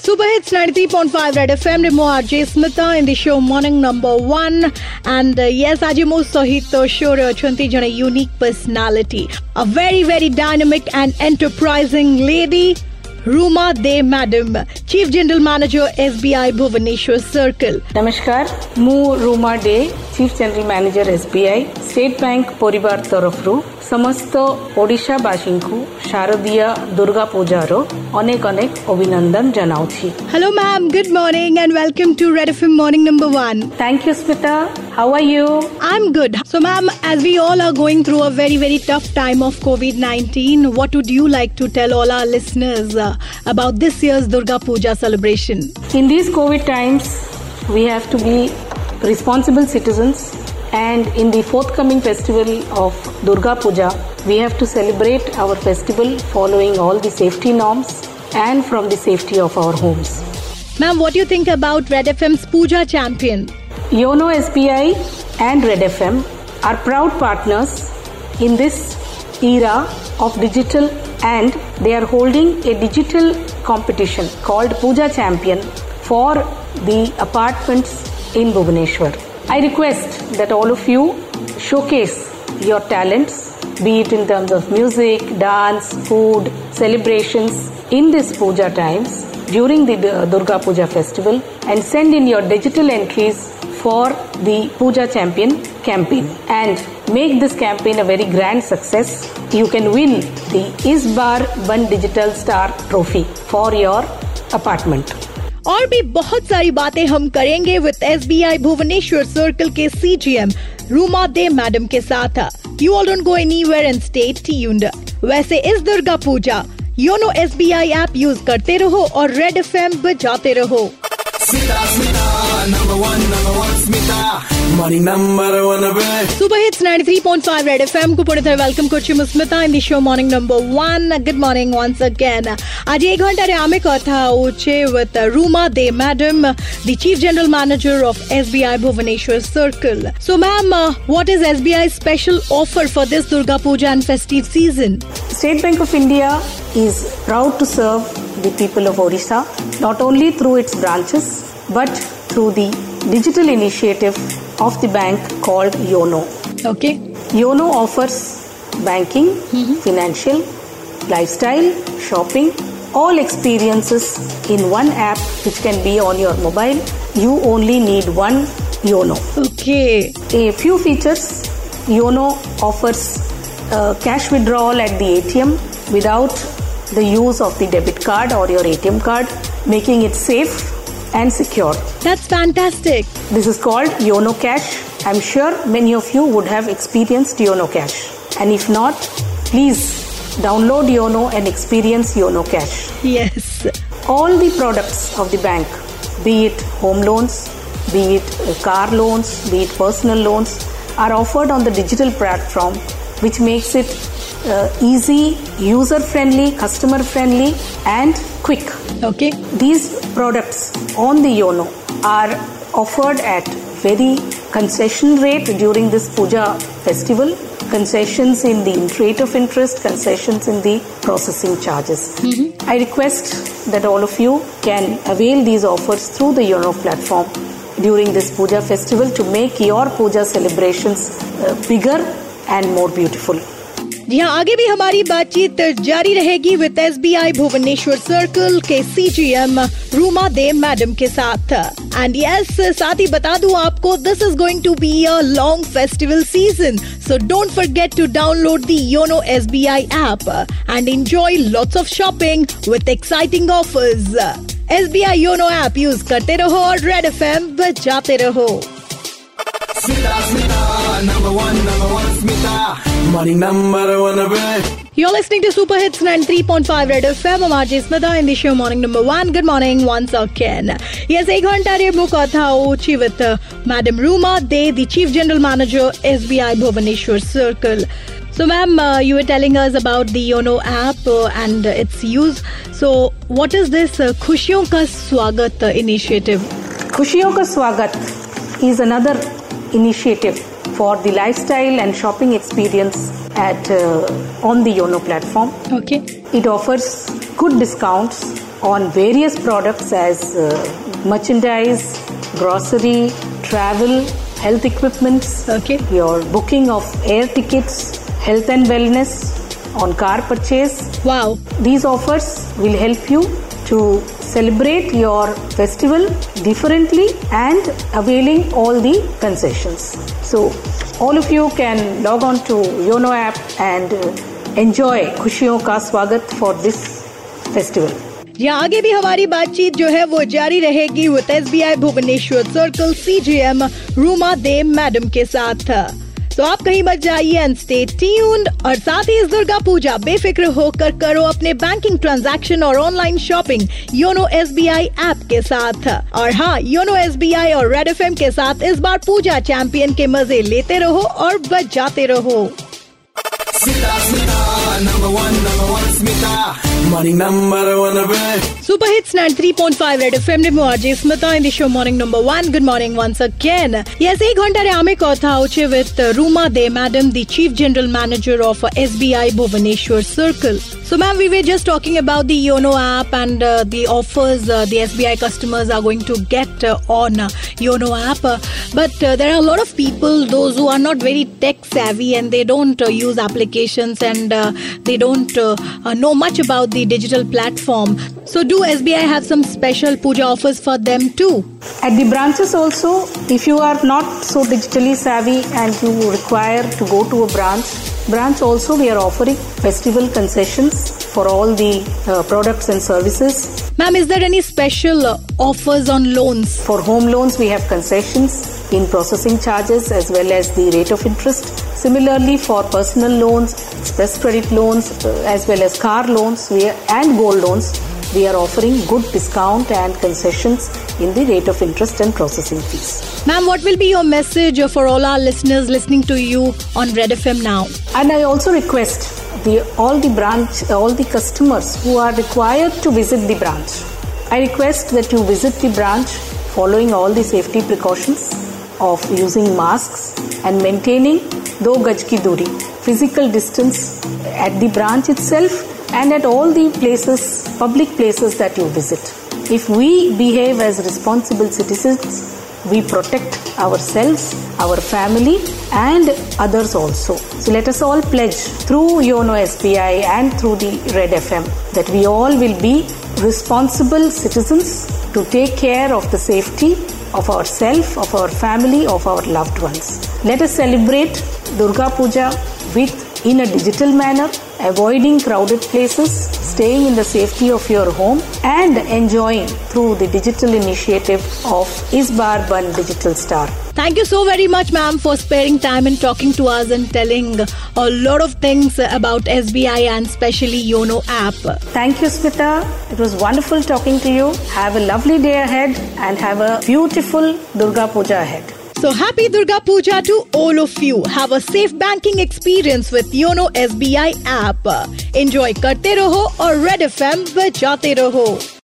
Super hits 93.5 Red FM. Remove RJ Smita in the show Morning Number One. And uh, yes, Ajimu Sohito Shore Chanti a unique personality. A very, very dynamic and enterprising lady, Ruma Dey Madam, Chief General Manager, SBI Bhubaneswar Circle. Namaskar, Mu Ruma Dey, Chief General Manager, SBI state bank ପରିବାର ତରଫରୁ ସମସ୍ତ ଓଡ଼ିଶାବାସୀଙ୍କୁ ଶାରଦୀୟ ଦୁର୍ଗା ପୂଜାର ଅନେକ ଅନେକ ଅଭିନନ୍ଦନ ଜଣାଉଛି Hello ma'am good morning and welcome to Red FM morning number 1 thank you Smita how are you I'm good. So, ma'am, as we all are going through a very, very tough time of COVID 19, what would you like to tell all our listeners uh, about this year's Durga Puja celebration? In these COVID times, we have to be responsible citizens, and in the forthcoming festival of Durga Puja, we have to celebrate our festival following all the safety norms and from the safety of our homes. Ma'am, what do you think about Red FM's Puja champion? Yono SBI and Red FM are proud partners in this era of digital and they are holding a digital competition called Puja Champion for the apartments in Bhubaneswar. I request that all of you showcase your talents, be it in terms of music, dance, food, celebrations in this Puja times during the Durga Puja festival and send in your digital entries for the Puja Champion campaign and make this campaign a very grand success. You can win the Isbar One Digital Star Trophy for your apartment. और भी बहुत सारी बातें हम करेंगे with S B I Bhubaneswar circle के C G M Ruma Dey madam के साथ। You all don't go anywhere and stay वैसे इस Durga Puja YONO S B I app use करते रहो और रेड एफ़ एम बजाते रहो। सिता, Smita, Super hits 93.5 FM. Good morning, welcome to Super Hits. Morning number one. Good morning once again. Today, a very amazing caller. It's with Ruma Dey, Madam, the Chief General Manager of SBI Bhubaneswar Circle. So, Ma'am, uh, what is SBI's special offer for this Durga Puja and festive season? State Bank of India is proud to serve the people of Orissa not only through its branches but through the digital initiative of the bank called Yono. Okay. Yono offers banking, financial, lifestyle, shopping, all experiences in one app which can be on your mobile. You only need one Yono. Okay. A few features Yono offers uh, cash withdrawal at the ATM without the use of the debit card or your ATM card, making it safe and secure. That's fantastic. This is called Yono Cash. I'm sure many of you would have experienced Yono Cash. And if not, please download Yono and experience Yono Cash. Yes. All the products of the bank, be it home loans, be it car loans, be it personal loans, are offered on the digital platform, which makes it uh, easy, user friendly, customer friendly, and quick. Okay. These products on the Yono are offered at very concession rate during this Puja festival. Concessions in the rate of interest, concessions in the processing charges. I request that all of you can avail these offers through the Yono platform during this Puja festival to make your Puja celebrations uh, bigger and more beautiful. जी हाँ आगे भी हमारी बातचीत जारी रहेगी with I Bhubaneswar circle के C G M Ruma Dey madam के साथ। एंड यस साथ ही बता दूँ आपको this is going to be a long festival season so don't forget to download the YONO S B I app and enjoy lots of shopping with exciting offers S B I YONO app use करते रहो और red F M बजाते रहो। Smita, Smita, number one, number one, Smita. Morning number one. You're listening to Super Hits 93.5 Red FM. I'm RJ Smita in the show Morning Number One. Good morning once again. Yes, एक घंटा रे मुख अथाउची with uh, Madam Ruma Dey, the Chief General Manager, SBI Bhubaneswar Circle. So, ma'am, uh, you were telling us about the Yono app uh, and uh, its use. So, what is this uh, Khushiyon Ka Swagat initiative? Khushiyon Ka Swagat is another initiative for the lifestyle and shopping experience at uh, on the Yono platform. Okay. It offers good discounts on various products as uh, merchandise, grocery, travel, health equipments, Okay. your booking of air tickets, health and wellness, on car purchase. Wow. These offers will help you to celebrate your festival differently and availing all the concessions. So, all of you can log on to Yono app and uh, enjoy खुशियों का स्वागत for this festival. यहाँ आगे भी हमारी बातचीत जो है वो जारी रहेगी with S B I Bhubaneswar circle C G M Ruma Dev madam के साथ तो आप कहीं मत जाइए एंड स्टे ट्यून्ड और साथ ही इस दुर्गा पूजा बेफिक्र होकर करो अपने बैंकिंग ट्रांजैक्शन और online shopping YONO S B I app के साथ। और हाँ योनो एस बी आई और रेड एफ़ एम के साथ इस बार पूजा चैंपियन के मज़े लेते रहो और बजाते रहो। Smita, Smita, number one, number one, Smita. Morning number one, Super Hits 93.5 three point five Red F M ನಿಮ್ಮ ಅಜಿ Smita in morning show morning number one good morning once again yes ಈ ಘಂಟೆ ಆಮೆ ಕಥಾ ಹೋಚೆ with Ruma Dey madam the chief general manager of So, ma'am, we were just talking about the Yono app and uh, the offers uh, the SBI customers are going to get uh, on uh, Yono app. Uh, but uh, there are a lot of people, those who are not very tech savvy and they don't use applications and they don't know much about the digital platform. So, do SBI have some special puja offers for them too? At the branches also, if you are not so digitally savvy and you require to go to a branch, branch also we are offering festival concessions for all the uh, products and services. Ma'am, is there any special uh, offers on loans? For home loans, we have concessions in processing charges as well as the rate of interest. Similarly, for personal loans, express credit loans, uh, as well as car loans we are, and gold loans, we are offering good discount and concessions in the rate of interest and processing fees. Ma'am, what will be your message for all our listeners listening to you on Red FM now? And I also request the all the branch, all the customers who are required to visit the branch. I request that you visit the branch following all the safety precautions of using masks and maintaining do gaj ki duri, physical distance at the branch itself and at all the places, public places that you visit. If we behave as responsible citizens, we protect ourselves, our family, and others also. So let us all pledge through Yono SBI and through the Red FM that we all will be responsible citizens to take care of the safety of ourselves, of our family, of our loved ones. Let us celebrate Durga Puja with in a digital manner, avoiding crowded places, staying in the safety of your home, and enjoying through the digital initiative of Isbar Ban Digital Star. Thank you so very much, ma'am, for sparing time and talking to us and telling a lot of things about SBI and especially Yono app. Thank you, Smita. It was wonderful talking to you. Have a lovely day ahead and have a beautiful Durga Puja ahead. So happy Durga Puja to all of you. Have a safe banking experience with Yono SBI app. Enjoy karte raho और Red FM बजाते रहो